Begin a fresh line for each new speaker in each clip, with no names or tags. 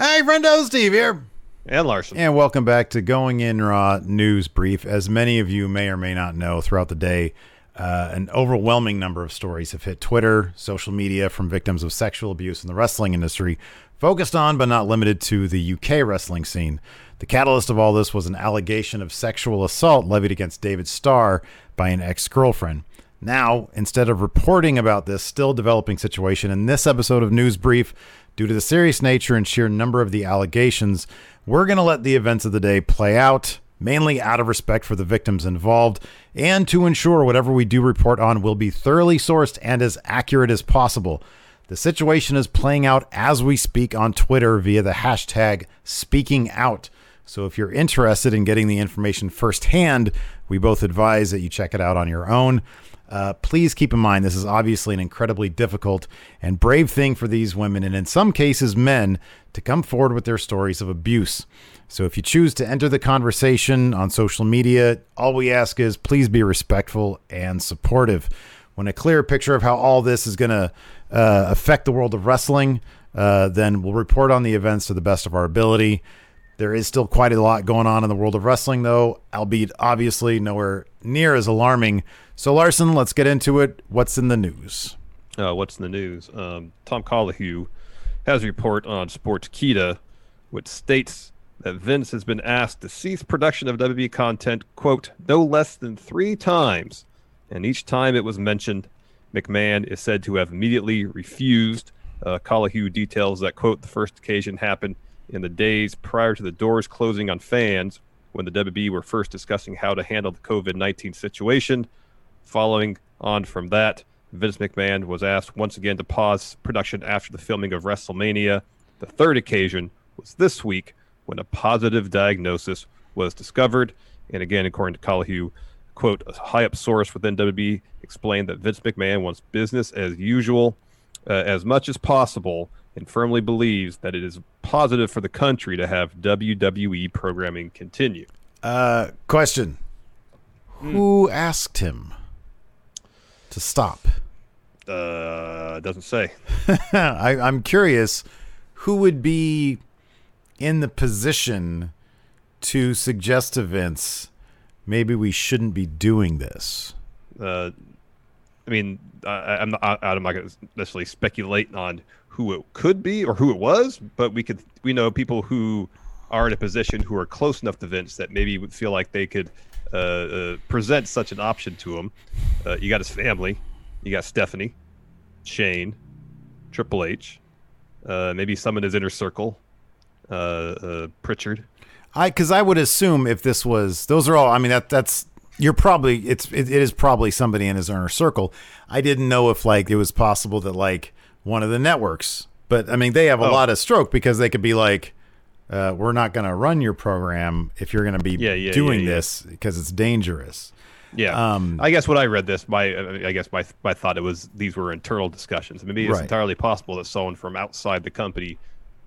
Hey, friendo, Steve here.
And Larson.
And welcome back to Going In Raw News Brief. As many of you may or may not know, throughout the day, uh, an overwhelming number of stories have hit Twitter, social media from victims of sexual abuse in the wrestling industry, focused on but not limited to the UK wrestling scene. The catalyst of all this was an allegation of sexual assault levied against David Starr by an ex girlfriend. Now, instead of reporting about this still developing situation in this episode of News Brief, due to the serious nature and sheer number of the allegations, we're going to let the events of the day play out, mainly out of respect for the victims involved, and to ensure whatever we do report on will be thoroughly sourced and as accurate as possible. The situation is playing out as we speak on Twitter via the hashtag speaking out. So if you're interested in getting the information firsthand, we both advise that you check it out on your own. Uh, please keep in mind this is obviously an incredibly difficult and brave thing for these women, and in some cases, men, to come forward with their stories of abuse. So if you choose to enter the conversation on social media, all we ask is please be respectful and supportive. When a clear picture of how all this is going to uh, affect the world of wrestling, uh, then we'll report on the events to the best of our ability. There is still quite a lot going on in the world of wrestling, though, albeit obviously nowhere near as alarming. So, Larson, let's get into it. What's in the news?
Uh, what's in the news? Um, Tom Colohue has a report on Sports Sportskeeda, which states that Vince has been asked to cease production of WWE content, quote, no less than three times. And each time it was mentioned, McMahon is said to have immediately refused. Uh, Colohue details that, quote, the first occasion happened in the days prior to the doors closing on fans when the WB were first discussing how to handle the COVID 19 situation. Following on from that, Vince McMahon was asked once again to pause production after the filming of WrestleMania. The third occasion was this week when a positive diagnosis was discovered. And again, according to Colohue, quote, a high up source within WWE explained that Vince McMahon wants business as usual uh, as much as possible and firmly believes that it is positive for the country to have WWE programming continue.
Uh, question Who asked him to stop?
Uh, doesn't say.
I, I'm curious who would be in the position to suggest to Vince maybe we shouldn't be doing this.
Uh, I mean, I, I'm not, I, I'm not going to necessarily speculate on who it could be or who it was, but we could we know people who are in a position who are close enough to Vince that maybe would feel like they could uh, uh, present such an option to him. Uh, you got his family, you got Stephanie, Shane, Triple H, uh, maybe some in his inner circle, uh, uh, Prichard.
I because I would assume if this was those are all. I mean that that's you're probably it's it, it is probably somebody in his inner circle. I didn't know if like it was possible that like one of the networks, but I mean they have a
Oh.
lot of stroke because they could be like. Uh, we're not going to run your program if you're going to be
Yeah, yeah,
doing
yeah,
this because it's dangerous.
Yeah,
Um,
I guess when I read this, my I guess my my thought it was these were internal discussions. Maybe it's
Right.
entirely possible that someone from outside the company,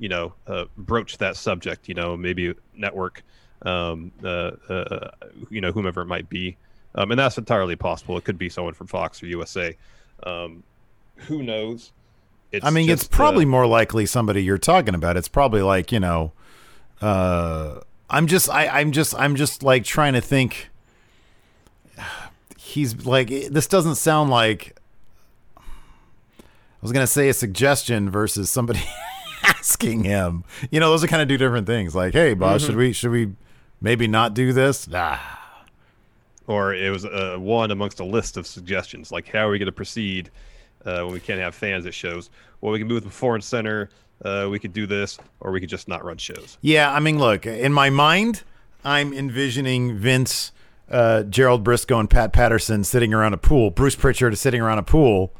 you know, uh, broached that subject. You know, maybe network, um, uh, uh, you know, whomever it might be, um, and that's entirely possible. It could be someone from Fox or USA. Um, who knows? It's
I mean, it's
just, uh,
probably more likely somebody you're talking about. It's probably like you know, uh, I'm just, I, I'm just, I'm just like trying to think. He's like, this doesn't sound like. I was gonna say a suggestion versus somebody asking him. You know, those are kind of two different things. Like, hey, boss,
Mm-hmm.
should we, should we, maybe not do this? Nah.
or it was uh, one amongst a list of suggestions like how are we going to proceed uh, when we can't have fans at shows well we can move the foreign center uh, we could do this or we could just not run shows
Yeah, I mean, look, in my mind, I'm envisioning Vince, uh, Gerald Brisco, and Pat Patterson sitting around a pool. Bruce Prichard is sitting around a pool,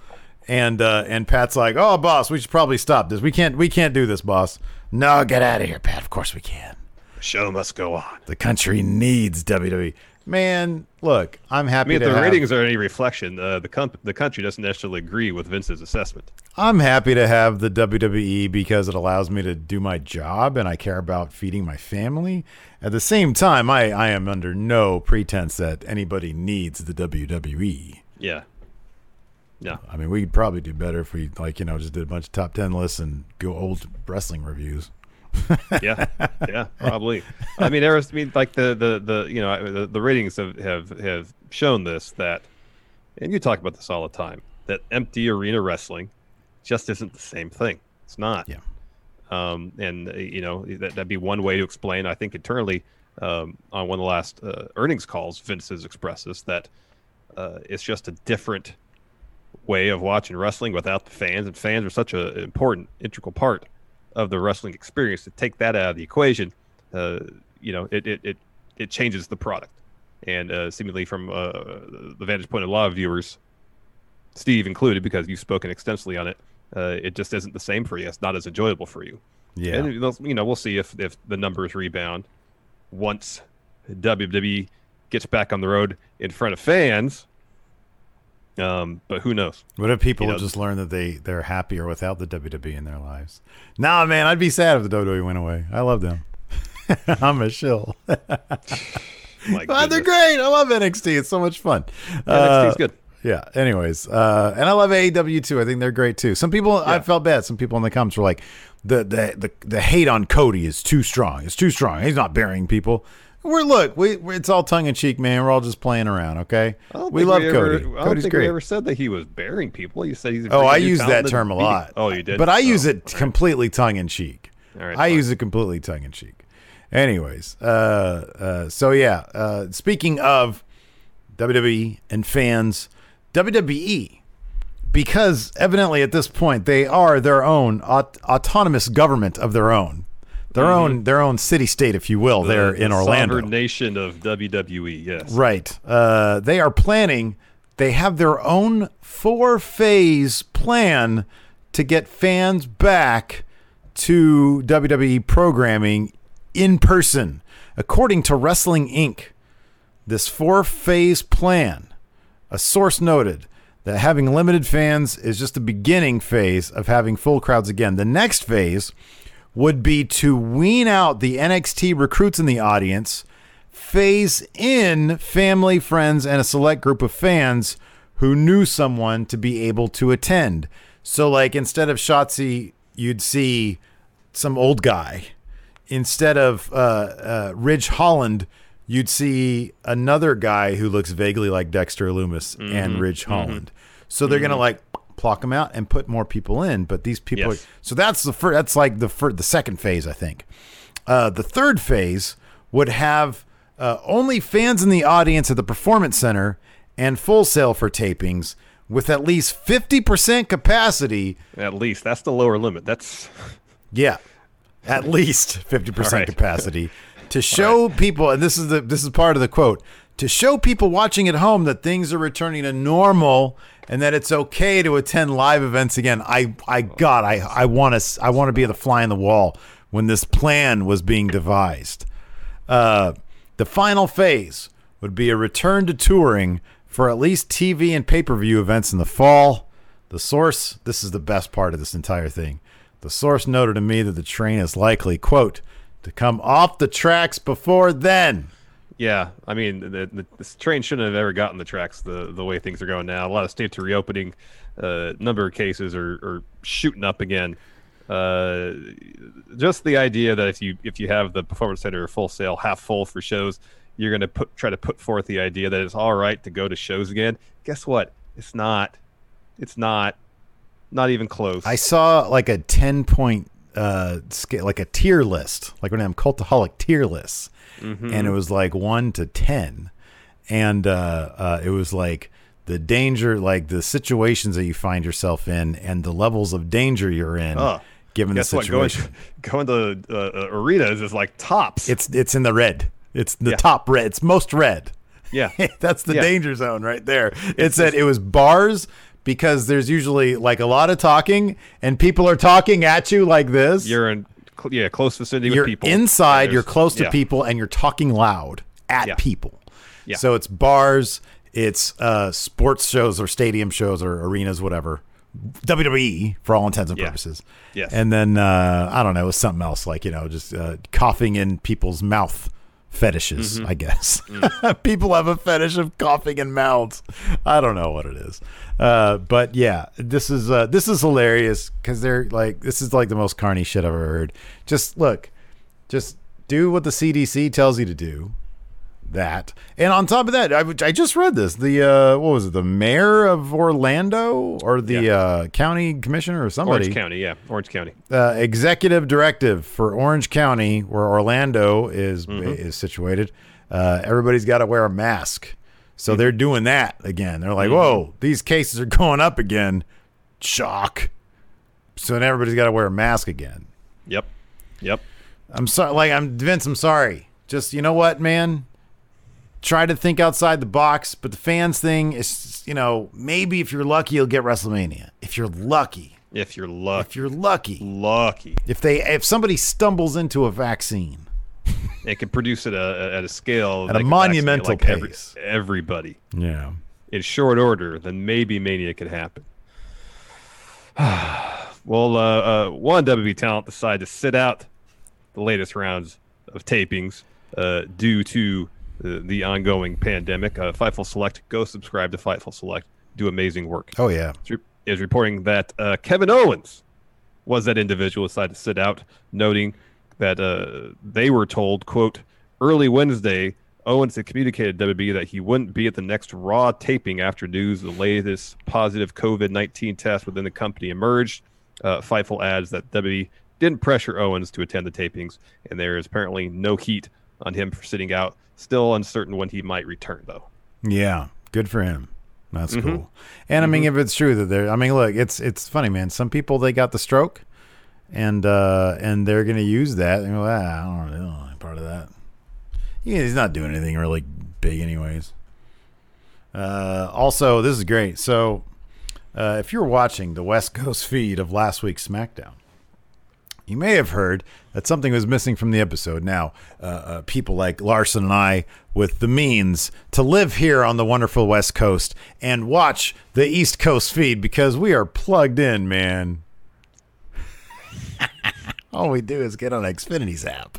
And uh, and Pat's like, "Oh, boss, we should probably stop this. We can't we can't do this, boss. No, get out of here, Pat. Of course we can.
Show must go on.
The country needs WWE. Man, look, I'm
I
happy
mean, if the
have,
ratings are any reflection, uh, the the country doesn't necessarily agree with Vince's assessment.
I'm happy to have the WWE because it allows me to do my job and I care about feeding my family. At the same time, I, I am under no pretense that anybody needs the WWE.
Yeah. No.
I mean, we'd probably do better if we, like, you know, just did a bunch of top 10 lists and go old wrestling reviews.
Yeah. Yeah. Probably. I mean, there was. I mean, like the the the you know the, the ratings have, have have shown this that, and you talk about this all the time that empty arena wrestling just isn't the same thing. It's not.
Yeah.
Um, and uh, you know that that'd be one way to explain. I think internally, um, on one of the last uh, earnings calls, Vince has expressed this that uh, it's just a different way of watching wrestling without the fans, and fans are such an important, integral part of the wrestling experience. To take that out of the equation, uh, you know, it, it it it changes the product, and uh, seemingly from uh, the vantage point of a lot of viewers, Steve included, because you've spoken extensively on it, uh, it just isn't the same for you. It's not as enjoyable for you.
Yeah.
And you know, we'll see if if the numbers rebound once WWE gets back on the road in front of fans. Um, but who knows?
What if people
You know-
just learn that they, they're happier without the WWE in their lives? Nah, man, I'd be sad if the WWE went away. I love them. I'm a shill. Oh, they're great. I love NXT. It's so much fun.
Yeah,
Uh,
NXT's good.
Yeah. Anyways, uh, and I love AEW too. I think they're great too. Some people, I felt bad. Some people in the comments were like, the, the the the hate on Cody is too strong. It's too strong. He's not burying people. We're look, we we- it's all tongue in cheek, man. We're all just playing around. Okay. We love
ever-
Cody.
I don't
Cody's
think
great.
we ever said that he was burying people. You said he's.
Oh, I use that term a lot.
Oh, you did.
But I use
Oh,
it
all right.
completely tongue in cheek.
All right,
I
fine.
use it completely tongue in cheek. Anyways, uh, uh, so yeah. Uh, speaking of WWE and fans, WWE, because evidently at this point they are their own aut- autonomous government of their own, their own their own city state, if you will.
Mm-hmm. The-
there
the
in Orlando.
sovereign nation of WWE. Yes.
Right. Uh, they are planning, they have their own four phase plan to get fans back to WWE programming in person. According to Wrestling Inc., this four phase plan, a source noted that having limited fans is just the beginning phase of having full crowds again. The next phase would be to wean out the NXT recruits in the audience, phase in family, friends, and a select group of fans who knew someone to be able to attend. So, like, instead of Shotzi, you'd see some old guy. Instead of uh, uh, Ridge Holland, you'd see another guy who looks vaguely like Dexter Lumis
Mm-hmm.
and Ridge Holland. So they're gonna like pluck them out and put more people in. But these people,
Yes.
so that's the first. That's like the first, the second phase, I think. Uh, the third phase would have uh, only fans in the audience at the performance center and Full Sail for tapings with at least fifty percent capacity.
At least that's the lower limit. That's
Yeah, at least fifty percent
right.
capacity to show people, and this is the this is part of the quote to show people watching at home that things are returning to normal and that it's okay to attend live events again. I I God, I I want to I want to be the fly in the wall when this plan was being devised. Uh, the final phase would be a return to touring for at least TV and pay per view events in the fall. The source, this is the best part of this entire thing. The source noted to me that the train is likely, quote, to come off the tracks before then.
Yeah. I mean, the, the, this train shouldn't have ever gotten the tracks the the way things are going now. A lot of states are reopening. Uh, number of cases are, are shooting up again. Uh, just the idea that if you if you have the performance center Full Sail, half full for shows, you're going to put try to put forth the idea that it's all right to go to shows again. Guess what? It's not. It's not. Not even close.
I saw like a 10 point uh scale, like a tier list, like when I'm cultaholic tier lists. And it was like 1 to 10. And uh, uh it was like the danger, like the situations that you find yourself in and the levels of danger you're in
Oh,
given the
Guess what? Going
situation.
going to uh, uh, arenas is like tops.
It's it's in the red. It's the
Yeah.
top red. It's most red.
yeah.
That's the
Yeah.
danger zone right there. It said it was bars, because there's usually like a lot of talking and people are talking at you like this.
You're in yeah close vicinity
you're
with people.
inside, you're close to
yeah.
people, and you're talking loud at
Yeah.
people.
Yeah.
So it's bars, it's uh, sports shows or stadium shows or arenas, whatever. WWE for all intents and
Yeah.
purposes.
Yes.
And then uh, I don't know, it was something else like you know, just uh, coughing in people's mouth fetishes.
Mm-hmm.
I guess
Mm.
people have a fetish of coughing in mouths. I don't know what it is, uh, but yeah, this is uh, this is hilarious because they're like this is like the most carny shit I've ever heard. Just look, just do what the CDC tells you to do. That and on top of that, I, I just read this. The uh, what was it? The mayor of Orlando or the
Yeah.
uh, county commissioner or somebody?
Orange County, yeah, Orange County.
uh, executive directive for Orange County, where Orlando is
Mm-hmm.
is situated. Uh, everybody's got to wear a mask, so
Mm-hmm.
they're doing that again. They're like, "Whoa, these cases are going up again." Shock. So then everybody's got to wear a mask again.
Yep, yep.
I'm sorry, like I'm Vince. I'm sorry. Just you know what, man. Try to think outside the box, but the fans thing is, you know, maybe if you're lucky, you'll get WrestleMania. If you're lucky,
If you're lucky,
if you're lucky,
lucky,
if they if somebody stumbles into a vaccine
it can produce at a at a scale
At a monumental
like, every-
pace.
everybody
yeah
in short order, then maybe mania could happen. well, uh, uh, one WB talent decided to sit out the latest rounds of tapings uh, due to the, the ongoing pandemic. Uh, Fightful Select, go subscribe to Fightful Select, do amazing work.
oh yeah
is re- is reporting that uh, Kevin Owens was that individual who decided to sit out, noting that uh, they were told, quote, early Wednesday, Owens had communicated to WB that he wouldn't be at the next Raw taping after news the latest positive COVID 19 test within the company emerged. Uh, Fightful adds that WB didn't pressure Owens to attend the tapings, and there is apparently no heat on him for sitting out. Still uncertain when he might return, though.
yeah good for him. That's
Mm-hmm.
cool. And i mean if it's true that they're i mean look it's it's funny man. Some people they got the stroke and uh and they're gonna use that and go, ah, i don't really want any part of that. Yeah, he's not doing anything really big anyways. Uh also this is great. So uh if you're watching the west coast feed of last week's smackdown you may have heard that something was missing from the episode. Now, uh, uh, people like Larson and I, with the means to live here on the wonderful West Coast and watch the East Coast feed because we are plugged in, man. All we do is get on Xfinity's app.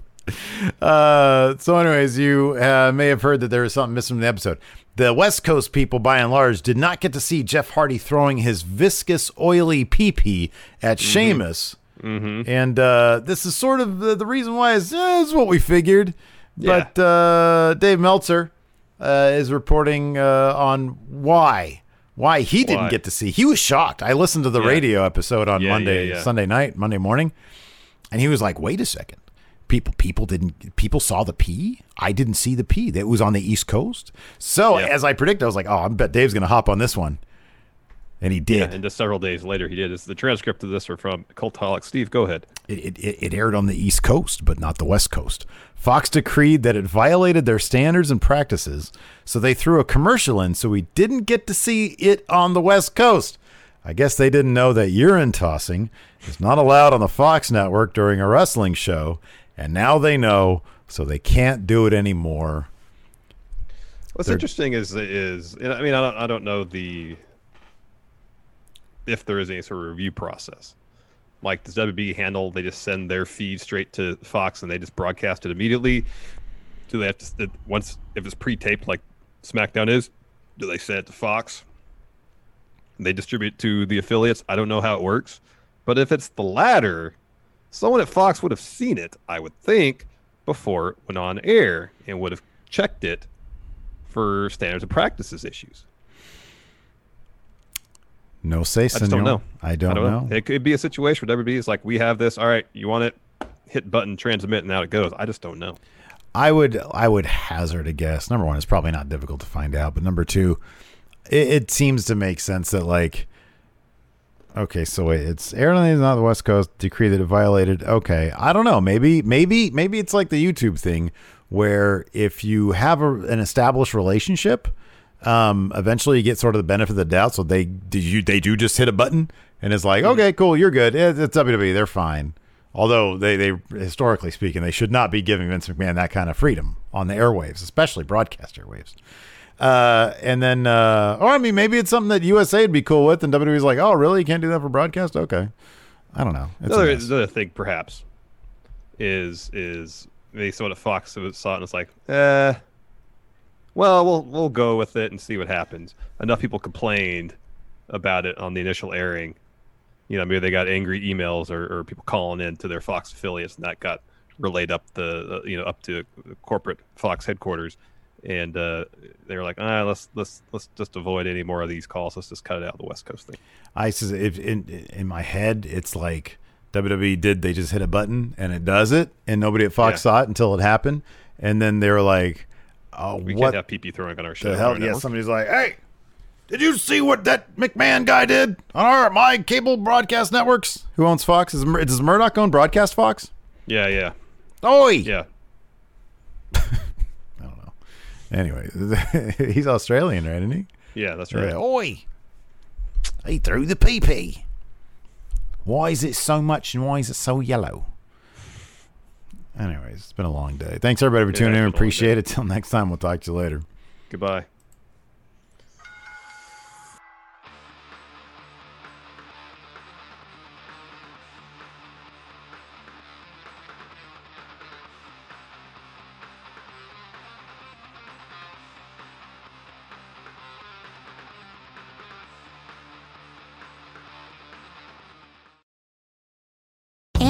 Uh, so, anyways, you uh, may have heard that there was something missing from the episode. The West Coast people, by and large, did not get to see Jeff Hardy throwing his viscous, oily pee pee at Sheamus. And uh, this is sort of the, the reason why is, eh, is what we figured.
Yeah.
But uh, Dave Meltzer uh, is reporting uh, on why. Why he didn't get to see. He was shocked. I listened to the
Yeah.
radio episode on
Yeah,
Monday. Sunday night, Monday morning, and he was like, "Wait a second, people, people didn't, people saw the P. I didn't see the P. That was on the East Coast. So as I predicted, I was like, oh, I bet Dave's gonna hop on this one, and he did.
And just several days later, he did. It's the transcript of this are from Cultaholic. Steve, go ahead.
It, it, it aired on the East Coast, but not the West Coast. Fox decreed that it violated their standards and practices, so they threw a commercial in so we didn't get to see it on the West Coast. I guess they didn't know that urine tossing is not allowed on the Fox network during a wrestling show, and now they know, so they can't do it anymore.
What's
They're-
interesting is is I mean I don't I don't know the if there is any sort of review process. Like does WB handle? They just send their feed straight to Fox and they just broadcast it immediately. Do they have to once if it's pre-taped like SmackDown is? Do they send it to Fox? They distribute to the affiliates. I don't know how it works, but if it's the latter, someone at Fox would have seen it. I would think before it went on air and would have checked it for standards and practices issues.
No say,
I just don't know.
I don't, know.
It could be a situation where WB is like, we have this. All right, you want it? Hit button, transmit, and out it goes. I just don't know.
I would I would hazard a guess. Number one, it's probably not difficult to find out, but number two, it, it seems to make sense that like, okay, so wait, it's airlines not the West Coast decree that it violated. Okay, I don't know. Maybe maybe maybe it's like the YouTube thing where if you have a, an established relationship. Um, eventually you get sort of the benefit of the doubt. So they did you they do just hit a button and it's like, okay, cool, you're good. It's, it's WWE, they're fine. Although they, they historically speaking, they should not be giving Vince McMahon that kind of freedom on the airwaves, especially broadcast airwaves. Uh, and then, uh, or I mean, maybe it's something that USA would be cool with, and WWE's like, oh, really? You can't do that for broadcast? Okay, I don't know. It's
The
a
other,
mess.
the other thing, perhaps, is is they saw what Fox saw it and it's like, eh, well, we'll we'll go with it and see what happens. Enough people complained about it on the initial airing. You know, maybe they got angry emails or, or people calling in to their Fox affiliates, and that got relayed up the uh, you know up to corporate Fox headquarters, and uh, they were like, ah, let's let's let's just avoid any more of these calls. Let's just cut it out of the West Coast thing.
I says if in in my head, it's like WWE did. They just hit a button and it does it, and nobody at Fox
Yeah.
saw it until it happened, and then they were like, oh,
We
what
can't have PP throwing on our show.
the hell? Yeah,
network.
somebody's like, hey. Did you see what that McMahon guy did on our my cable broadcast networks? Who owns Fox? Is Mur- does Murdoch own Broadcast Fox?
Yeah, yeah,
Oi!
yeah. I don't know.
Anyway, he's Australian, right? Isn't he?
Yeah, that's right.
Yeah. Oi! He threw the PP. Why is it so much and why is it so yellow? Anyways, it's been a long day. Thanks everybody for
It
tuning
has
in.
been a
Appreciate it. Till next time, we'll talk to you later.
Goodbye.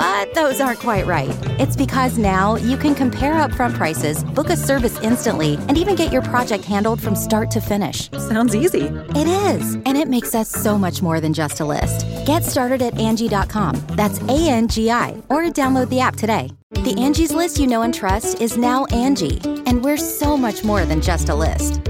But those aren't quite right. It's because now you can compare upfront prices, book a service instantly, and even get your project handled from start to finish.
Sounds easy.
It is, and it makes us so much more than just a list. Get started at Angi.com. That's A N G I, or download the app today. The Angie's list you know and trust is now Angi, and we're so much more than just a list.